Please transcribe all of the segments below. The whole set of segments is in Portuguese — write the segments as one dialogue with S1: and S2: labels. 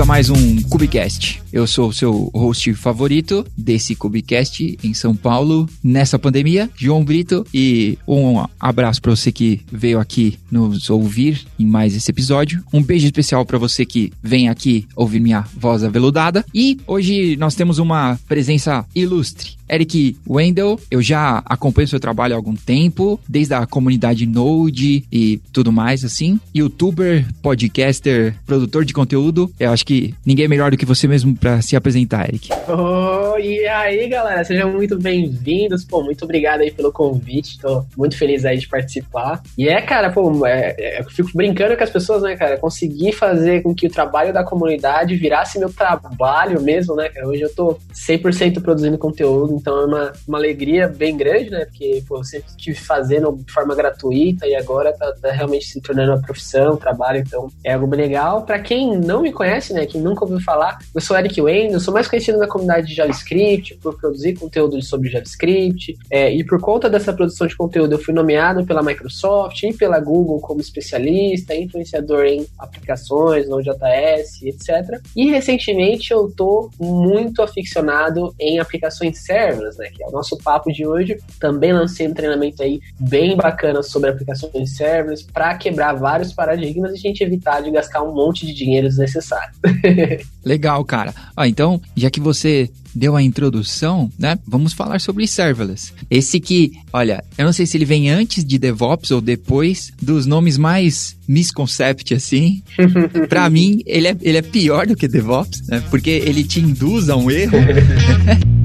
S1: a mais um Cubicast. Eu sou o seu host favorito desse Cubicast em São Paulo, nessa pandemia, João Brito, e um abraço para você que veio aqui nos ouvir em mais esse episódio. Um beijo especial para você que vem aqui ouvir minha voz aveludada. E hoje nós temos uma presença ilustre. Eric Wendell, eu já acompanho seu trabalho há algum tempo, desde a comunidade Node e tudo mais assim. Youtuber, podcaster, produtor de conteúdo. Eu acho que ninguém é melhor do que você mesmo para se apresentar, Eric.
S2: Oh, e aí, galera, sejam muito bem-vindos. Pô, muito obrigado aí pelo convite. Tô muito feliz aí de participar. E é, cara, pô, é, é, eu fico brincando com as pessoas, né, cara? Conseguir fazer com que o trabalho da comunidade virasse meu trabalho mesmo, né, cara? Hoje eu tô 100% produzindo conteúdo, então é uma, uma alegria bem grande, né? Porque, pô, eu sempre estive fazendo de forma gratuita e agora tá, tá, realmente se tornando uma profissão, um trabalho, então é algo bem legal. Para quem não me conhece, né, quem nunca ouviu falar, eu sou Eric Wayne, eu sou mais conhecido na comunidade de JavaScript por produzir conteúdo sobre JavaScript, é, e por conta dessa produção de conteúdo eu fui nomeado pela Microsoft e pela Google como especialista, influenciador em aplicações, Node.js, etc. E recentemente eu tô muito aficionado em aplicações serverless, né, que é o nosso papo de hoje. Também lancei um treinamento aí bem bacana sobre aplicações serverless para quebrar vários paradigmas e a gente evitar de gastar um monte de dinheiro desnecessário.
S1: Legal, cara. Ah, então, já que você deu a introdução, né? Vamos falar sobre serverless. Esse que, olha, eu não sei se ele vem antes de DevOps ou depois dos nomes mais misconcept assim. Para mim, ele é, ele é pior do que DevOps, né? Porque ele te induz a um erro.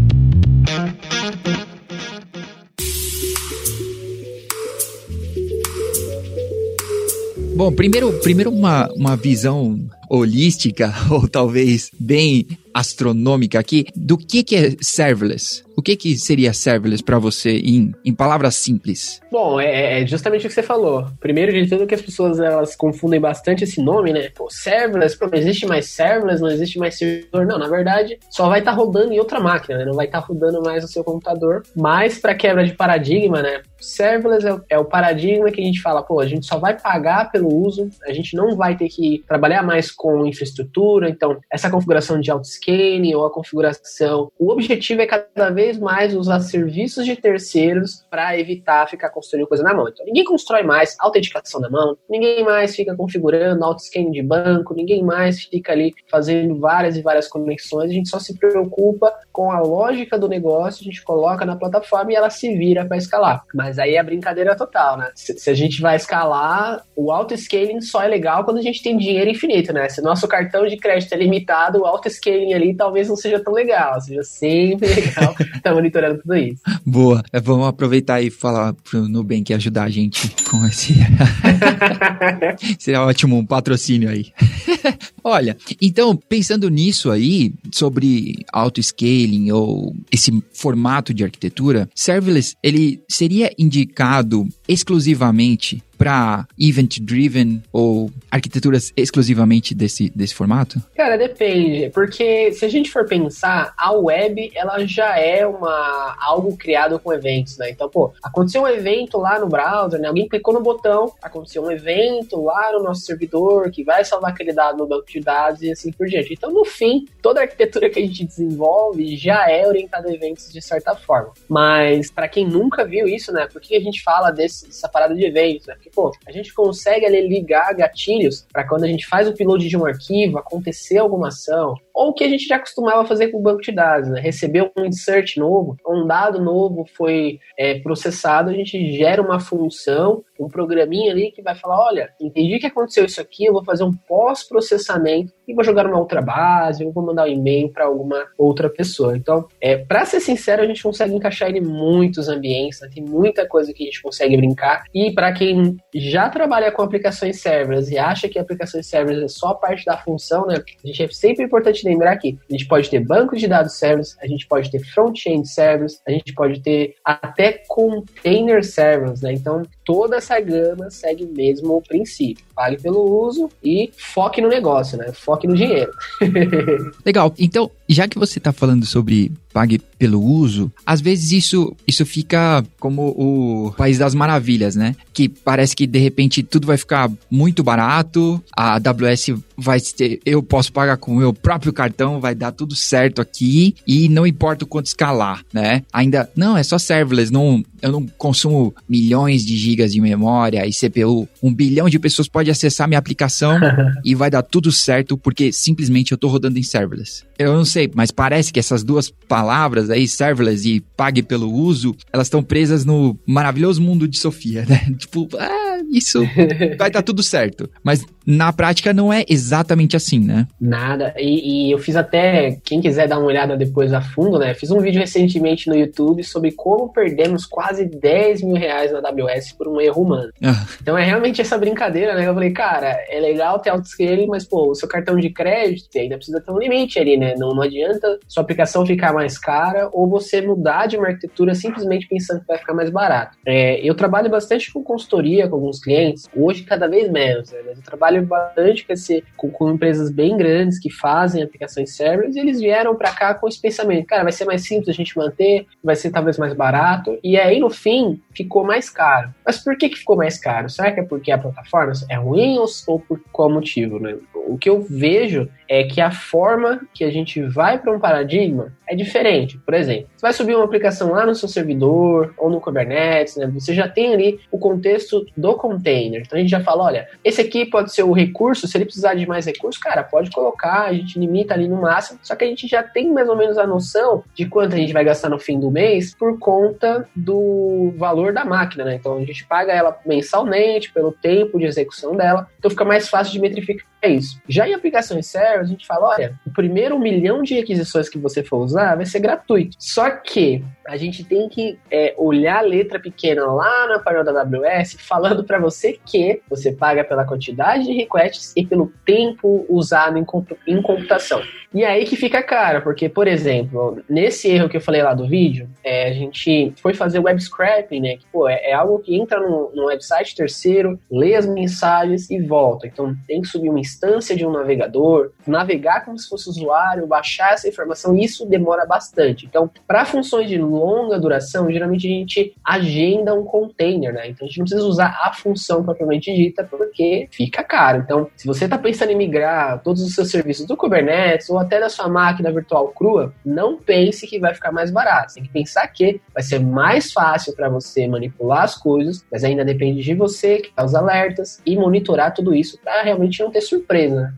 S1: Bom, primeiro, primeiro uma, uma visão holística, ou talvez bem astronômica aqui, do que, que é serverless? O que, que seria serverless para você em, em palavras simples?
S2: Bom, é, é, justamente o que você falou. Primeiro de tudo que as pessoas elas confundem bastante esse nome, né? Pô, serverless, pô, não existe mais serverless, não existe mais servidor. Não, na verdade, só vai estar tá rodando em outra máquina, né? Não vai estar tá rodando mais no seu computador. Mas para quebra de paradigma, né? Serverless é, é, o paradigma que a gente fala, pô, a gente só vai pagar pelo uso, a gente não vai ter que trabalhar mais com infraestrutura, então essa configuração de auto-scaling ou a configuração, o objetivo é cada vez mais usar serviços de terceiros para evitar ficar construindo coisa na mão. Então ninguém constrói mais autenticação na mão, ninguém mais fica configurando auto-scaling de banco, ninguém mais fica ali fazendo várias e várias conexões, a gente só se preocupa com a lógica do negócio, a gente coloca na plataforma e ela se vira para escalar. Mas mas aí é brincadeira total, né? Se, se a gente vai escalar, o auto-scaling só é legal quando a gente tem dinheiro infinito, né? Se nosso cartão de crédito é limitado, o auto-scaling ali talvez não seja tão legal. Seja sempre legal estar tá monitorando tudo isso.
S1: Boa. É, vamos aproveitar e falar pro Nubank ajudar a gente com esse. Seria ótimo um patrocínio aí. Olha, então, pensando nisso aí, sobre auto-scaling ou esse formato de arquitetura, serverless, ele seria indicado exclusivamente para event driven ou arquiteturas exclusivamente desse, desse formato?
S2: Cara, depende, porque se a gente for pensar, a web ela já é uma algo criado com eventos, né? Então, pô, aconteceu um evento lá no browser, né? Alguém clicou no botão, aconteceu um evento lá no nosso servidor que vai salvar aquele dado no banco de dados e assim por diante. Então, no fim, toda a arquitetura que a gente desenvolve já é orientada a eventos de certa forma. Mas para quem nunca viu isso, né? Por que a gente fala desse, dessa parada de eventos, né? Porque, pô, a gente consegue ali ligar gatilhos para quando a gente faz o upload de um arquivo, acontecer alguma ação, ou o que a gente já costumava fazer com o banco de dados, né? Receber um insert novo, um dado novo foi é, processado, a gente gera uma função, um programinha ali que vai falar, olha, entendi que aconteceu isso aqui, eu vou fazer um pós-processamento e vou jogar numa outra base, ou vou mandar um e-mail para alguma outra pessoa. Então, é, para ser sincero, a gente consegue encaixar ele em muitos ambientes, né? tem muita coisa que a gente consegue brincar. E para quem já trabalha com aplicações serverless e acha que aplicações serverless é só parte da função, né? A gente é sempre importante lembrar que a gente pode ter banco de dados serverless, a gente pode ter front-end serverless, a gente pode ter até container serverless, né? Então, toda essa gama segue o mesmo princípio. Pague pelo uso e foque no negócio, né? Foque no dinheiro.
S1: Legal. Então, já que você está falando sobre pague pelo uso, às vezes isso, isso fica como o país das maravilhas, né? Que parece que de repente tudo vai ficar muito barato, a AWS vai ter, eu posso pagar com o meu próprio cartão, vai dar tudo certo aqui e não importa o quanto escalar, né? Ainda, não, é só serverless, não, eu não consumo milhões de gigas de memória e CPU, um bilhão de pessoas pode acessar minha aplicação e vai dar tudo certo porque simplesmente eu tô rodando em serverless. Eu não sei, mas parece que essas duas palavras aí, serverless e pague pelo uso, elas estão presas no maravilhoso mundo de Sofia, né? Tipo, ah, isso vai dar tudo certo. Mas na prática não é exatamente assim, né?
S2: Nada. E, e, eu fiz até, quem quiser dar uma olhada depois a fundo, né? Fiz um vídeo recentemente no YouTube sobre como perdemos quase 10 mil reais na AWS por um erro humano. Ah. Então é realmente essa brincadeira, né? Eu falei, cara, é legal ter autoscaling, mas pô, o seu cartão de crédito ainda precisa ter um limite ali, né? Não, não adianta sua aplicação ficar mais cara ou você mudar de uma arquitetura simplesmente pensando que vai ficar mais barato. É, eu trabalho bastante com consultoria com alguns clientes, hoje cada vez menos, né? Mas eu trabalho bastante com, esse, com, com, empresas bem grandes que fazem aplicações serverless e eles vieram para cá com esse pensamento, cara, vai ser mais simples a gente manter, vai ser talvez mais barato, e aí no fim ficou mais caro. Mas por que, que ficou mais caro? Será que é porque a plataforma é ruim ou, ou por qual motivo, né? O que eu vejo é que a forma que a gente vai para um paradigma é diferente. Por exemplo, você vai subir uma aplicação lá no seu servidor ou no Kubernetes, né? Você já tem ali o contexto do container. Então a gente já fala, olha, esse aqui pode ser o recurso, se ele precisar de mais recursos, cara, pode colocar, a gente limita ali no máximo, só que a gente já tem mais ou menos a noção de quanto a gente vai gastar no fim do mês por conta do valor da máquina, né? Então a gente paga ela mensalmente pelo tempo de execução dela, então fica mais fácil de metrificar isso. Já em aplicações sérias, a gente fala, olha, o primeiro milhão de requisições que você for usar vai ser gratuito. Só que a gente tem que é, olhar a letra pequena lá na painel da AWS falando para você que você paga pela quantidade de requests e pelo tempo usado em, em computação. E aí que fica caro, porque, por exemplo, nesse erro que eu falei lá do vídeo, é, a gente foi fazer web scraping, né? Que, pô, é, é algo que entra no, no website terceiro, lê as mensagens e volta. Então tem que subir instância de um navegador, navegar como se fosse usuário, baixar essa informação, isso demora bastante. Então, para funções de longa duração, geralmente a gente agenda um container, né? Então a gente não precisa usar a função propriamente dita porque fica caro. Então, se você está pensando em migrar todos os seus serviços do Kubernetes ou até da sua máquina virtual crua, não pense que vai ficar mais barato. Você tem que pensar que vai ser mais fácil para você manipular as coisas, mas ainda depende de você, que os alertas e monitorar tudo isso para realmente não ter surpresa.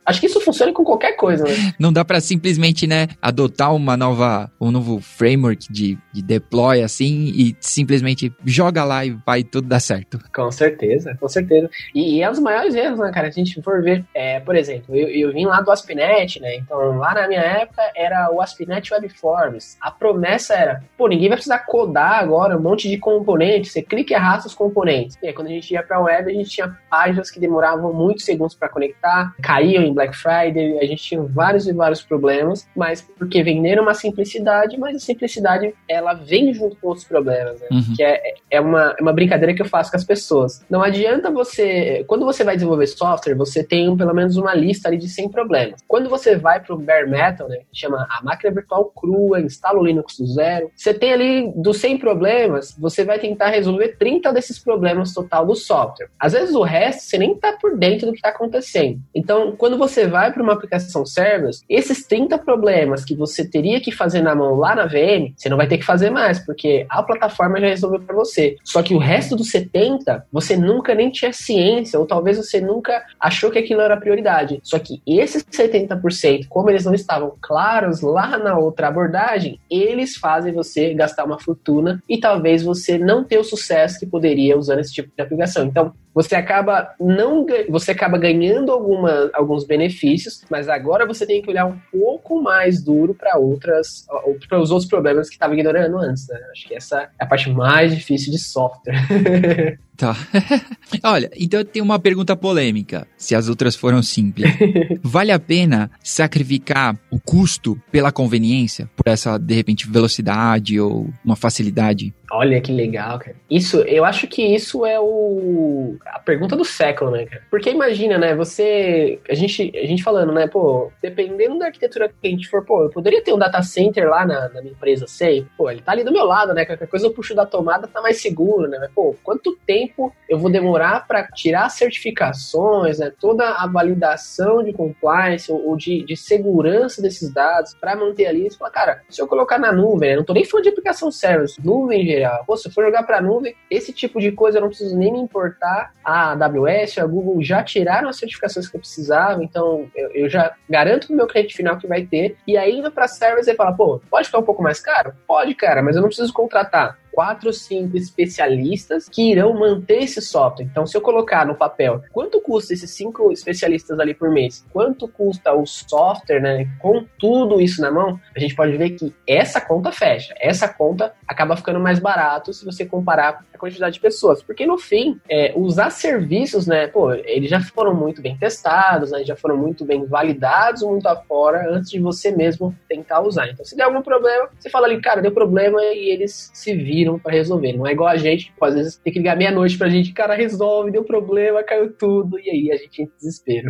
S2: Acho que isso funciona com qualquer coisa, né?
S1: Não dá para simplesmente, né, adotar uma nova, um novo framework de, de deploy assim e simplesmente joga lá e vai tudo dar certo.
S2: Com certeza, com certeza. E, e é um dos maiores erros, né, cara? Se a gente for ver, é, por exemplo, eu, eu vim lá do AspNet, né? Então lá na minha época era o AspNet Web Forms. A promessa era, pô, ninguém vai precisar codar agora um monte de componentes, você clica e arrasta os componentes. E aí, quando a gente ia pra web, a gente tinha páginas que demoravam muitos segundos para conectar, caíam em Black Friday, a gente tinha vários e vários problemas, mas porque venderam uma simplicidade, mas a simplicidade ela vem junto com outros problemas, né? Uhum. Que é, é, uma, é uma brincadeira que eu faço com as pessoas. Não adianta você. Quando você vai desenvolver software, você tem pelo menos uma lista ali de 100 problemas. Quando você vai para o bare metal, né? Que chama a máquina virtual crua, instala o Linux do zero. Você tem ali dos 100 problemas, você vai tentar resolver 30 desses problemas total do software. Às vezes o resto você nem está por dentro do que está acontecendo. Então, quando você vai para uma aplicação serverless, esses 30 problemas que você teria que fazer na mão lá na VM, você não vai ter que fazer mais, porque a plataforma já resolveu para você. Só que o resto dos 70, você nunca nem tinha ciência, ou talvez você nunca achou que aquilo era prioridade. Só que esses 70%, como eles não estavam claros lá na outra abordagem, eles fazem você gastar uma fortuna e talvez você não ter o sucesso que poderia usando esse tipo de aplicação. Então, você acaba não você acaba ganhando alguma, alguns benefícios, mas agora você tem que olhar um pouco mais duro para outras para os outros problemas que estava ignorando antes. Né? Acho que essa é a parte mais difícil de software.
S1: Tá. Olha, então tem uma pergunta polêmica, se as outras foram simples. vale a pena sacrificar o custo pela conveniência, por essa, de repente, velocidade ou uma facilidade?
S2: Olha que legal, cara. Isso, eu acho que isso é o a pergunta do século, né, cara? Porque imagina, né, você a gente a gente falando, né, pô, dependendo da arquitetura que a gente for, pô, eu poderia ter um data center lá na, na minha empresa, sei. Pô, ele tá ali do meu lado, né? Qualquer coisa eu puxo da tomada, tá mais seguro, né? Mas, pô, quanto tempo eu vou demorar para tirar certificações, né? Toda a validação de compliance ou, ou de, de segurança desses dados para manter ali, você fala, cara, se eu colocar na nuvem, eu não tô nem falando de aplicação service, nuvem geral. Pô, se eu for jogar para nuvem, esse tipo de coisa eu não preciso nem me importar. A AWS, a Google já tiraram as certificações que eu precisava, então eu, eu já garanto pro meu cliente final que vai ter. E aí indo para service, ele fala, pô, pode ficar um pouco mais caro? Pode, cara, mas eu não preciso contratar quatro ou cinco especialistas que irão manter esse software. Então, se eu colocar no papel quanto custa esses cinco especialistas ali por mês, quanto custa o software, né? Com tudo isso na mão, a gente pode ver que essa conta fecha. Essa conta acaba ficando mais barato se você comparar a quantidade de pessoas. Porque no fim, é, usar serviços, né? Pô, eles já foram muito bem testados, né, já foram muito bem validados muito afora antes de você mesmo tentar usar. Então, se der algum problema, você fala ali, cara, deu problema e eles se viram para resolver. Não é igual a gente, que às vezes tem que ligar meia-noite pra gente, cara, resolve, deu problema, caiu tudo, e aí a gente entra em desespero.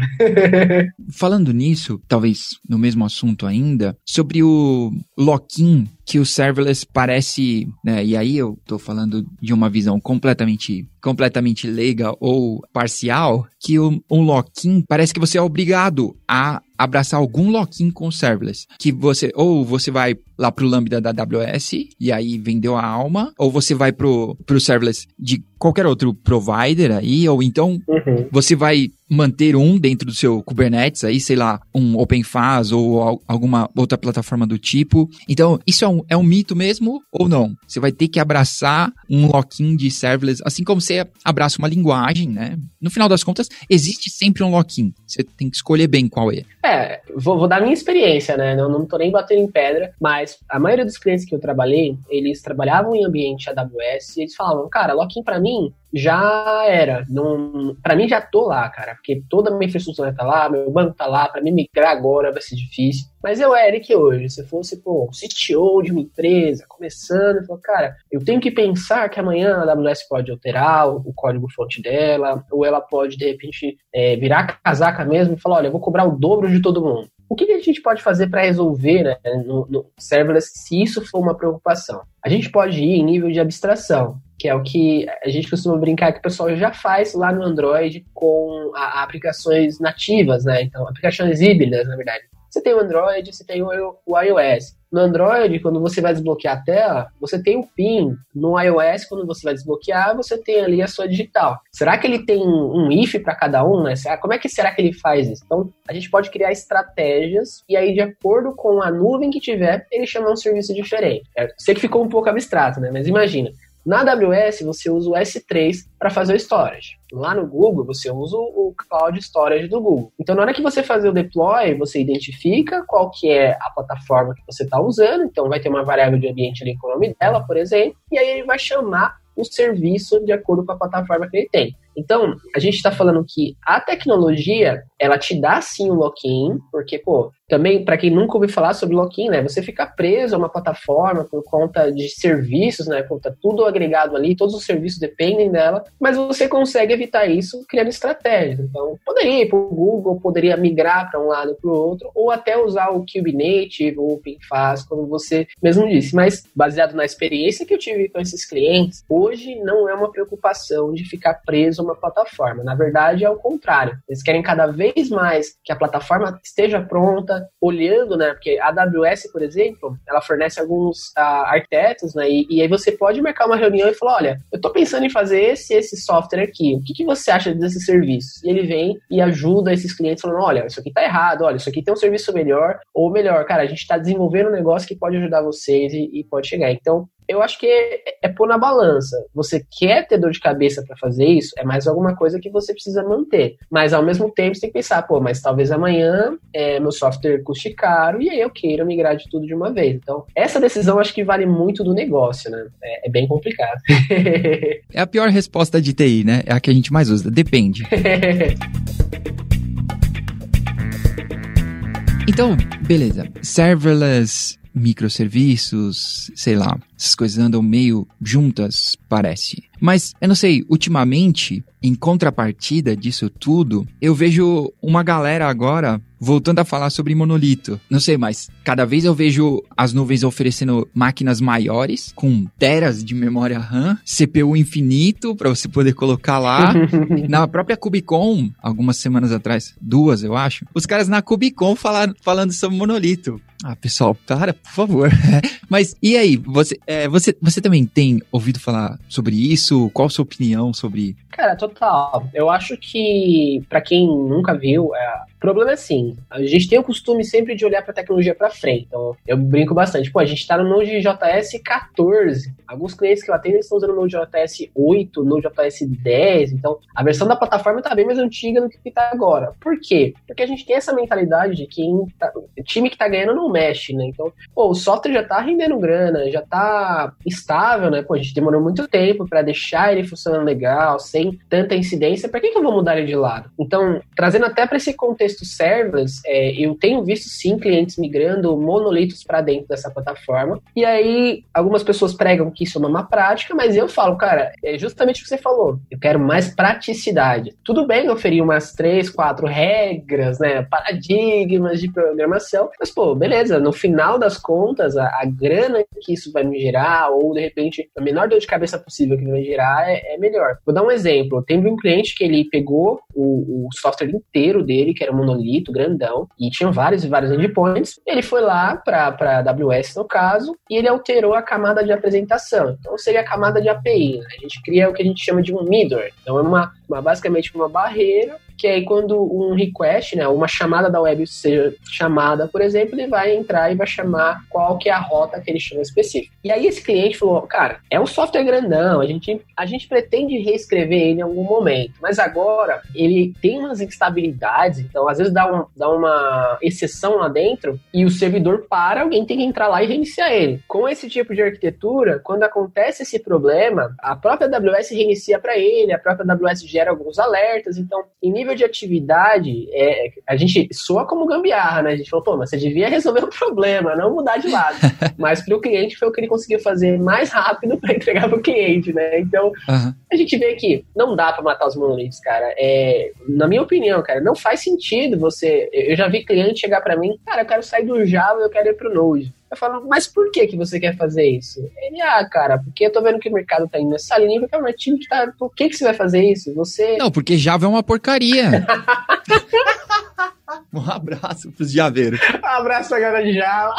S1: Falando nisso, talvez no mesmo assunto ainda, sobre o lock-in que o serverless parece, né, e aí eu tô falando de uma visão completamente completamente leiga ou parcial, que um, um lock-in parece que você é obrigado a abraçar algum lock-in com serverless, que você ou você vai lá pro Lambda da AWS e aí vendeu a alma, ou você vai pro, pro serverless de qualquer outro provider aí, ou então uhum. você vai manter um dentro do seu Kubernetes aí, sei lá, um OpenFaz ou alguma outra plataforma do tipo. Então, isso é um, é um mito mesmo ou não? Você vai ter que abraçar um lock-in de serverless, assim como você abraça uma linguagem, né? No final das contas, existe sempre um lock-in. Você tem que escolher bem qual é.
S2: É, vou, vou dar minha experiência, né? Não, não tô nem batendo em pedra, mas a maioria dos clientes que eu trabalhei, eles trabalhavam em ambiente AWS e eles falavam, cara, lock-in pra mim já era. Não, para mim já tô lá, cara, porque toda a minha infraestrutura tá lá, meu banco tá lá, para mim migrar agora vai ser difícil. Mas eu, Eric, hoje, se fosse, pô, CTO de uma empresa, começando, eu falo, cara, eu tenho que pensar que amanhã a AWS pode alterar o, código-fonte dela, ou ela pode, de repente, é, virar casaca mesmo e falar, olha, eu vou cobrar o dobro de todo mundo. O que, que a gente pode fazer para resolver né, no, no serverless se isso for uma preocupação? A gente pode ir em nível de abstração que é o que a gente costuma brincar que o pessoal já faz lá no Android com a, a aplicações nativas, né? Então, aplicações híbridas, na verdade. Você tem o Android, você tem o, o iOS. No Android, quando você vai desbloquear a tela, você tem o PIN. No iOS, quando você vai desbloquear, você tem ali a sua digital. Será que ele tem um if para cada um? Né? Como é que será que ele faz isso? Então, a gente pode criar estratégias e aí, de acordo com a nuvem que tiver, ele chama um serviço diferente. Eu sei que ficou um pouco abstrato, né? Mas imagina, na AWS, você usa o S3 para fazer o storage. Lá no Google, você usa o Cloud Storage do Google. Então, na hora que você fazer o deploy, você identifica qual que é a plataforma que você está usando. Então, vai ter uma variável de ambiente ali com o nome dela, por exemplo. E aí, ele vai chamar o serviço de acordo com a plataforma que ele tem. Então, a gente está falando que a tecnologia, ela te dá sim um lock-in, porque, pô, também, para quem nunca ouviu falar sobre lock-in, né, você fica preso a uma plataforma por conta de serviços, né, conta tudo agregado ali, todos os serviços dependem dela, mas você consegue evitar isso criando estratégias. Então, poderia ir para o Google, poderia migrar para um lado para o outro, ou até usar o ou o PinFast, como você mesmo disse. Mas, baseado na experiência que eu tive com esses clientes, hoje não é uma preocupação de ficar preso uma plataforma. Na verdade, é o contrário. Eles querem cada vez mais que a plataforma esteja pronta, olhando, né? Porque a AWS, por exemplo, ela fornece alguns uh, arquitetos, né? E, e, aí você pode marcar uma reunião e falar: olha, eu estou pensando em fazer esse esse software aqui. O que, que você acha desse serviço? E ele vem e ajuda esses clientes falando: olha, isso aqui está errado, olha, isso aqui tem um serviço melhor, ou melhor, cara, a gente está desenvolvendo um negócio que pode ajudar vocês e, e pode chegar. Então, eu acho que é, é pôr na balança. Você quer ter dor de cabeça para fazer isso? É mais alguma coisa que você precisa manter. Mas ao mesmo tempo você tem que pensar, pô, mas talvez amanhã é, meu software custe caro e aí eu queira migrar de tudo de uma vez. Então, essa decisão acho que vale muito do negócio, né? É, é bem complicado.
S1: é a pior resposta de TI, né? É a que a gente mais usa. Depende. Então, beleza. Serverless, microserviços, sei lá, essas coisas andam meio juntas, parece. Mas, eu não sei, ultimamente, em contrapartida disso tudo, eu vejo uma galera agora voltando a falar sobre monolito. Não sei, mas cada vez eu vejo as nuvens oferecendo máquinas maiores, com teras de memória RAM, CPU infinito para você poder colocar lá. na própria Kubicon, algumas semanas atrás, duas eu acho, os caras na Kubicon falaram, falando sobre monolito. Ah, pessoal, para, por favor. Mas e aí, você, é, você, você também tem ouvido falar sobre isso? Qual a sua opinião sobre.
S2: Cara, total. Eu acho que, para quem nunca viu, é, o problema é assim, a gente tem o costume sempre de olhar para a tecnologia para frente. Então, eu brinco bastante. Pô, a gente está no Node.js 14. Alguns clientes que eu atendo estão usando o Node.js 8, Node.js 10. Então, a versão da plataforma está bem mais antiga do que está agora. Por quê? Porque a gente tem essa mentalidade de que tá, time que está ganhando não mexe, né? Então, pô, o software já está rendendo grana, já está estável, né? Pô, a gente demorou muito tempo para deixar ele funcionando legal, sem tanta incidência. Para que, que eu vou mudar ele de lado? Então, trazendo até para esse contexto contexto serverless, é, eu tenho visto sim clientes migrando monolitos para dentro dessa plataforma. E aí, algumas pessoas pregam que isso é uma má prática, mas eu falo, cara, é justamente o que você falou. Eu quero mais praticidade. Tudo bem oferir umas três, quatro regras, né? Paradigmas de programação, mas, pô, beleza, no final das contas, a, a grana que isso vai me gerar, ou de repente, a menor dor de cabeça possível que vai gerar, é, é melhor. Vou dar um exemplo. Teve um cliente que ele pegou o, o software inteiro dele, que era monolito grandão e tinha vários e vários endpoints. Ele foi lá para AWS, no caso, e ele alterou a camada de apresentação. Então seria a camada de API. Né? A gente cria o que a gente chama de um middleware. Então é uma, uma basicamente uma barreira que aí quando um request, né, uma chamada da web seja chamada, por exemplo, ele vai entrar e vai chamar qual que é a rota que ele chama específica. E aí esse cliente falou, cara, é um software grandão, a gente, a gente pretende reescrever ele em algum momento, mas agora ele tem umas instabilidades, então às vezes dá, um, dá uma exceção lá dentro e o servidor para, alguém tem que entrar lá e reiniciar ele. Com esse tipo de arquitetura, quando acontece esse problema, a própria AWS reinicia para ele, a própria AWS gera alguns alertas, então em nível nível de atividade, é, a gente soa como gambiarra, né? A gente falou, pô, mas você devia resolver o problema, não mudar de lado. mas para o cliente foi o que ele conseguiu fazer mais rápido para entregar para o cliente, né? Então, uhum. a gente vê que não dá para matar os monolitos, cara. É, na minha opinião, cara, não faz sentido você. Eu já vi cliente chegar para mim, cara, eu quero sair do Java, eu quero ir pro Node. Eu falo, mas por que, que você quer fazer isso? Ele, ah, cara, porque eu tô vendo que o mercado tá indo nessa linha, porque é um time que tá. Por que, que você vai fazer isso? Você.
S1: Não, porque Java é uma porcaria. Um abraço pros javeiros.
S2: um abraço pra galera de Java.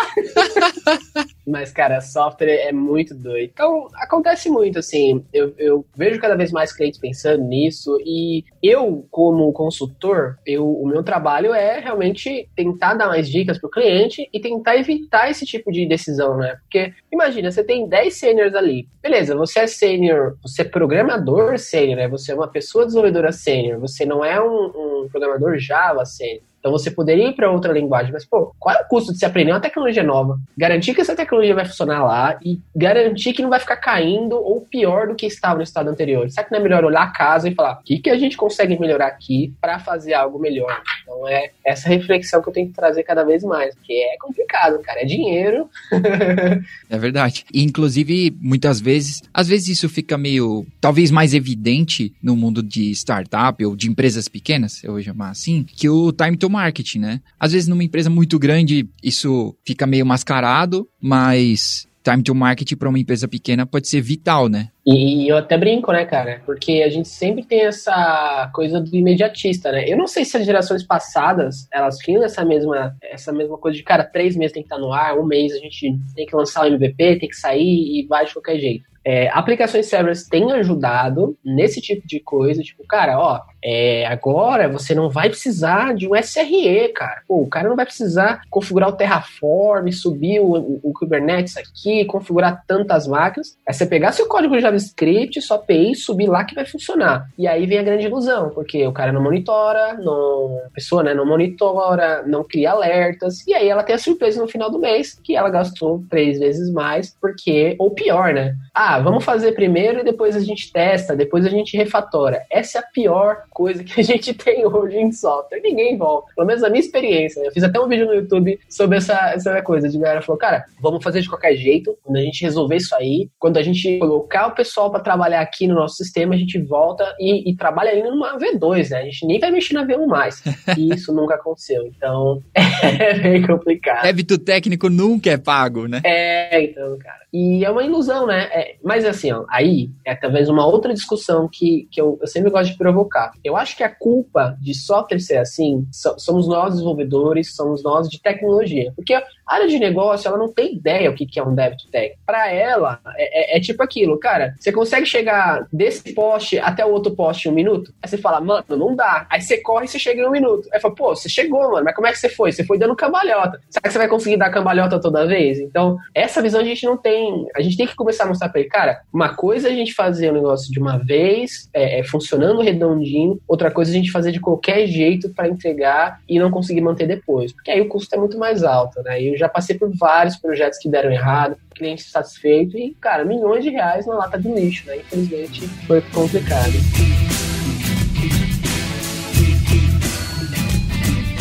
S2: Mas, cara, software é muito doido. Então, acontece muito, assim. Eu, eu, vejo cada vez mais clientes pensando nisso. E eu, como consultor, eu, o meu trabalho é realmente tentar dar mais dicas pro cliente e tentar evitar esse tipo de decisão, né? Porque, imagina, você tem 10 seniors ali. Beleza, você é sênior, você é programador sênior, né? Você é uma pessoa desenvolvedora sênior. Você não é um, um programador Java sênior. Então você poderia ir para outra linguagem, mas pô, qual é o custo de se aprender uma tecnologia nova? Garantir que essa tecnologia vai funcionar lá e garantir que não vai ficar caindo ou pior do que estava no estado anterior. Será que não é melhor olhar a casa e falar o que, que a gente consegue melhorar aqui para fazer algo melhor? Então é essa reflexão que eu tenho que trazer cada vez mais, porque é complicado, cara, é dinheiro.
S1: é verdade. E, inclusive, muitas vezes, às vezes isso fica meio, talvez mais evidente no mundo de startup ou de empresas pequenas, eu vou chamar assim, que o time to marketing, né? Às vezes numa empresa muito grande isso fica meio mascarado, mas time to market para uma empresa pequena pode ser vital, né?
S2: E eu até brinco, né, cara? Porque a gente sempre tem essa coisa do imediatista, né? Eu não sei se as gerações passadas, elas tinham essa mesma, essa mesma coisa de, cara, três meses tem que estar no ar, um mês a gente tem que lançar o MVP, tem que sair e vai de qualquer jeito. É, aplicações serverless têm ajudado nesse tipo de coisa, tipo, cara, ó, é, agora você não vai precisar de um SRE, cara. Pô, o cara não vai precisar configurar o Terraform, subir o, o, o Kubernetes aqui, configurar tantas máquinas. É você pegar seu código JavaScript, só API, subir lá que vai funcionar. E aí vem a grande ilusão, porque o cara não monitora, não, a pessoa né, não monitora, não cria alertas, e aí ela tem a surpresa no final do mês que ela gastou três vezes mais, porque, ou pior, né? Ah, vamos fazer primeiro e depois a gente testa, depois a gente refatora. Essa é a pior coisa que a gente tem hoje em software. Ninguém volta. Pelo menos a minha experiência. Né? Eu fiz até um vídeo no YouTube sobre essa, essa coisa. De galera falou, cara, vamos fazer de qualquer jeito. Quando a gente resolver isso aí, quando a gente colocar o pessoal para trabalhar aqui no nosso sistema, a gente volta e, e trabalha ainda numa V2, né? A gente nem vai mexer na V1 mais. E isso nunca aconteceu. Então, é bem complicado.
S1: Débito técnico nunca é pago, né?
S2: É, então, cara. E é uma ilusão, né? É, mas assim, ó, aí é talvez uma outra discussão que, que eu, eu, sempre gosto de provocar. Eu acho que a culpa de software ser assim so, somos nós desenvolvedores, somos nós de tecnologia. Porque a área de negócio, ela não tem ideia o que, que é um debit tech. Para ela, é, é, é, tipo aquilo, cara, você consegue chegar desse poste até o outro poste em um minuto? Aí você fala, mano, não dá. Aí você corre e você chega em um minuto. Aí fala, pô, você chegou, mano, mas como é que você foi? Você foi dando cambalhota. Será que você vai conseguir dar cambalhota toda vez? Então, essa visão a gente não tem. A gente tem que começar a mostrar pra ele, cara, uma coisa é a gente fazer o negócio de uma vez, é, é funcionando redondinho, outra coisa é a gente fazer de qualquer jeito para entregar e não conseguir manter depois. Porque aí o custo é muito mais alto, né? Eu já passei por vários projetos que deram errado, cliente satisfeito e, cara, milhões de reais na lata de lixo, né? Infelizmente foi complicado.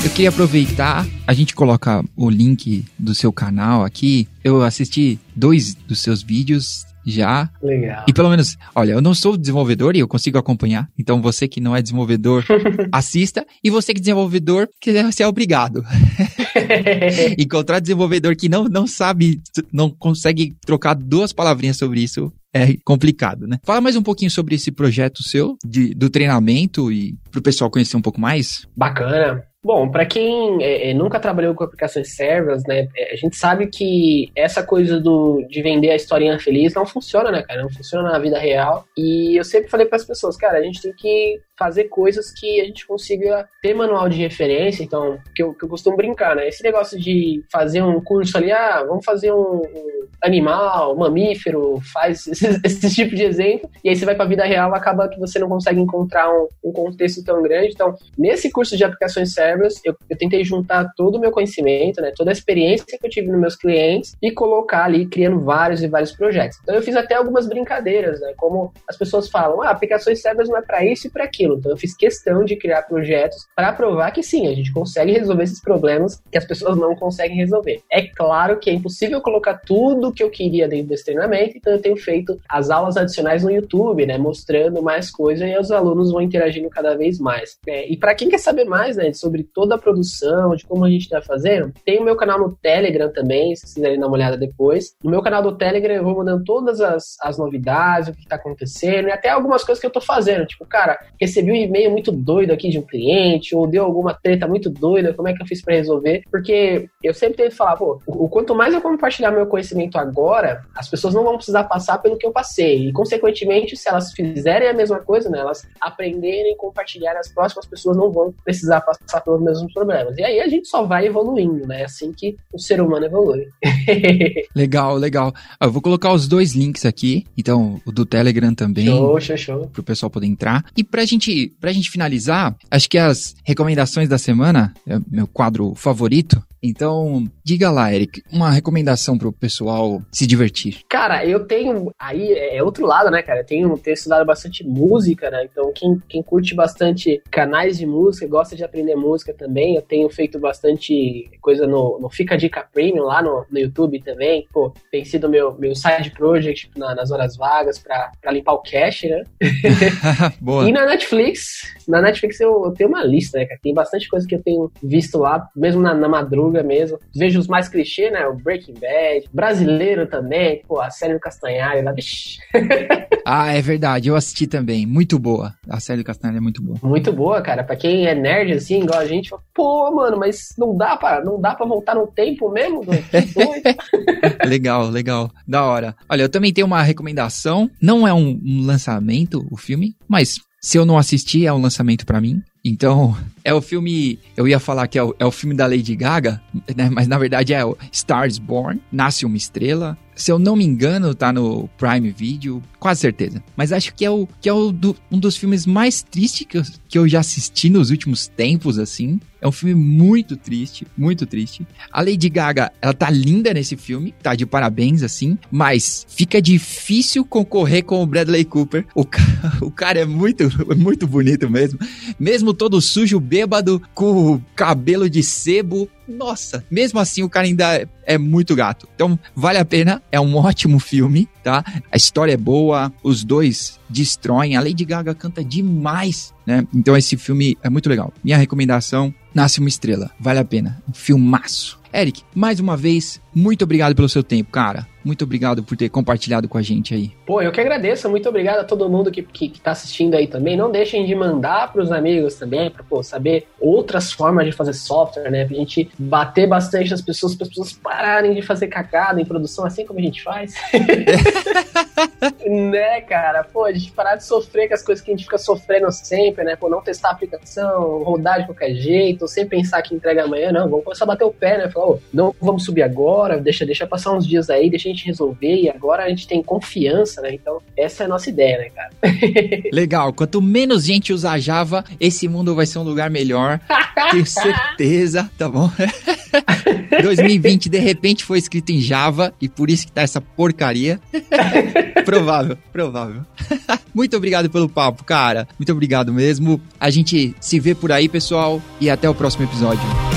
S1: Eu queria aproveitar, a gente coloca o link do seu canal aqui. Eu assisti dois dos seus vídeos já.
S2: Legal.
S1: E pelo menos, olha, eu não sou desenvolvedor e eu consigo acompanhar. Então você que não é desenvolvedor, assista. E você que é desenvolvedor, quiser ser obrigado. Encontrar desenvolvedor que não, não sabe, não consegue trocar duas palavrinhas sobre isso é complicado, né? Fala mais um pouquinho sobre esse projeto seu, de, do treinamento e para o pessoal conhecer um pouco mais.
S2: Bacana. Bom, para quem é, é, nunca trabalhou com aplicações servers, né, é, a gente sabe que essa coisa do, de vender a historinha feliz não funciona, né, cara? Não funciona na vida real. E eu sempre falei para as pessoas, cara, a gente tem que fazer coisas que a gente consiga ter manual de referência. Então, que eu, que eu costumo brincar, né? Esse negócio de fazer um curso ali, ah, vamos fazer um, animal, mamífero, faz esse, esse, tipo de exemplo, e aí você vai para a vida real, acaba que você não consegue encontrar um, um contexto tão grande. Então, nesse curso de aplicações eu, eu tentei juntar todo o meu conhecimento, né, toda a experiência que eu tive nos meus clientes e colocar ali, criando vários e vários projetos. Então, eu fiz até algumas brincadeiras, né, como as pessoas falam, ah, aplicações servers não é para isso e para aquilo. Então eu fiz questão de criar projetos para provar que sim, a gente consegue resolver esses problemas que as pessoas não conseguem resolver. É claro que é impossível colocar tudo que eu queria dentro desse treinamento, então eu tenho feito as aulas adicionais no YouTube, né, mostrando mais coisas e os alunos vão interagindo cada vez mais. É, e para quem quer saber mais, né, sobre toda a produção, de como a gente está fazendo, tem o meu canal no Telegram também, se vocês quiserem dar uma olhada depois. No meu canal do Telegram eu vou mandando todas as, as novidades, o que está acontecendo e até algumas coisas que eu estou fazendo. Tipo, cara, recebi um e-mail muito doido aqui de um cliente, ou deu alguma treta muito doida, como é que eu fiz para resolver? Porque eu sempre tento falar, pô, o quanto mais eu compartilhar meu conhecimento agora, as pessoas não vão precisar passar pelo que eu passei. E, consequentemente, se elas fizerem a mesma coisa, né, elas aprenderem e compartilharem, as próximas pessoas não vão precisar passar pelos mesmos problemas. E aí a gente só vai evoluindo, né? É assim que o ser humano evolui.
S1: legal, legal. Eu vou colocar os dois links aqui, então o do Telegram também.
S2: Show, show, show.
S1: Para o pessoal poder entrar. E pra gente gente, pra gente finalizar, acho que as recomendações da semana, é meu quadro favorito, então, diga lá, Eric, uma recomendação pro pessoal se divertir.
S2: Cara, eu tenho. Aí é outro lado, né, cara? Eu tenho, tenho estudado bastante música, né? Então, quem, quem curte bastante canais de música, gosta de aprender música também, eu tenho feito bastante coisa no, no Fica Dica Premium lá no, no YouTube também. Pô, tem sido meu, meu side project na, nas horas vagas pra, pra limpar o cache, né?
S1: Boa.
S2: E na Netflix, na Netflix eu, eu, tenho uma lista, né, cara? Tem bastante coisa que eu tenho visto lá, mesmo na, na madrugada mesmo. Vejo os mais clichê, né? O Breaking Bad, brasileiro também, pô, a série do Castanhari lá, vixi.
S1: ah, é verdade, eu assisti também, muito boa. A série do Castanhari é muito boa.
S2: Muito boa, cara. Pra quem é nerd assim, igual a gente, fala, pô, mano, mas não dá pra, não dá pra voltar no tempo mesmo?
S1: legal, legal. Da hora. Olha, eu também tenho uma recomendação. Não é um, um lançamento, o filme, mas Se eu não assistir, é um lançamento para mim. Então, é o filme. Eu ia falar que é o, é o filme da Lady Gaga, né? Mas na verdade é o Stars Born Nasce uma Estrela. Se eu não me engano, tá no Prime Video, quase certeza. Mas acho que é, o, que é o do, um dos filmes mais tristes que eu, que eu já assisti nos últimos tempos, assim. É um filme muito triste, muito triste. A Lady Gaga, ela tá linda nesse filme, tá de parabéns, assim, mas fica difícil concorrer com o Bradley Cooper. O, o cara é muito, muito bonito mesmo. Mesmo todo sujo, bêbado, com cabelo de sebo, nossa, mesmo assim o cara ainda é muito gato. Então, vale a pena, é um ótimo filme, tá? A história é boa, os dois destroem, a Lady Gaga canta demais, né? Então esse filme é muito legal. Minha recomendação, Nasce uma Estrela, vale a pena. Um filmaço. Eric, mais uma vez, muito obrigado pelo seu tempo, cara. Muito obrigado por ter compartilhado com a gente aí.
S2: Pô, eu que agradeço. Muito obrigado a todo mundo que, que, que tá assistindo aí também. Não deixem de mandar pros amigos também, pô, saber outras formas de fazer software, né? Pra gente bater bastante nas pessoas, para as pessoas pararem de fazer cagada em produção, assim como a gente faz. né, cara? Pô, a gente parar de sofrer com as coisas que a gente fica sofrendo sempre, né? Pô, não testar a aplicação, rodar de qualquer jeito, sem pensar que entrega amanhã, não. Vamos começar a bater o pé, né? Falar, oh, não vamos subir agora, deixa, deixa passar uns dias aí, deixa a gente resolver e agora a gente tem confiança, né? Então, essa é a nossa ideia, né, cara?
S1: Legal. Quanto menos gente usar Java, esse mundo vai ser um lugar melhor. Tenho certeza, tá bom? 2020 de repente foi escrito em Java e por isso que tá essa porcaria. provável, provável. Muito obrigado pelo papo, cara. Muito obrigado mesmo. A gente se vê por aí, pessoal, e até o próximo episódio.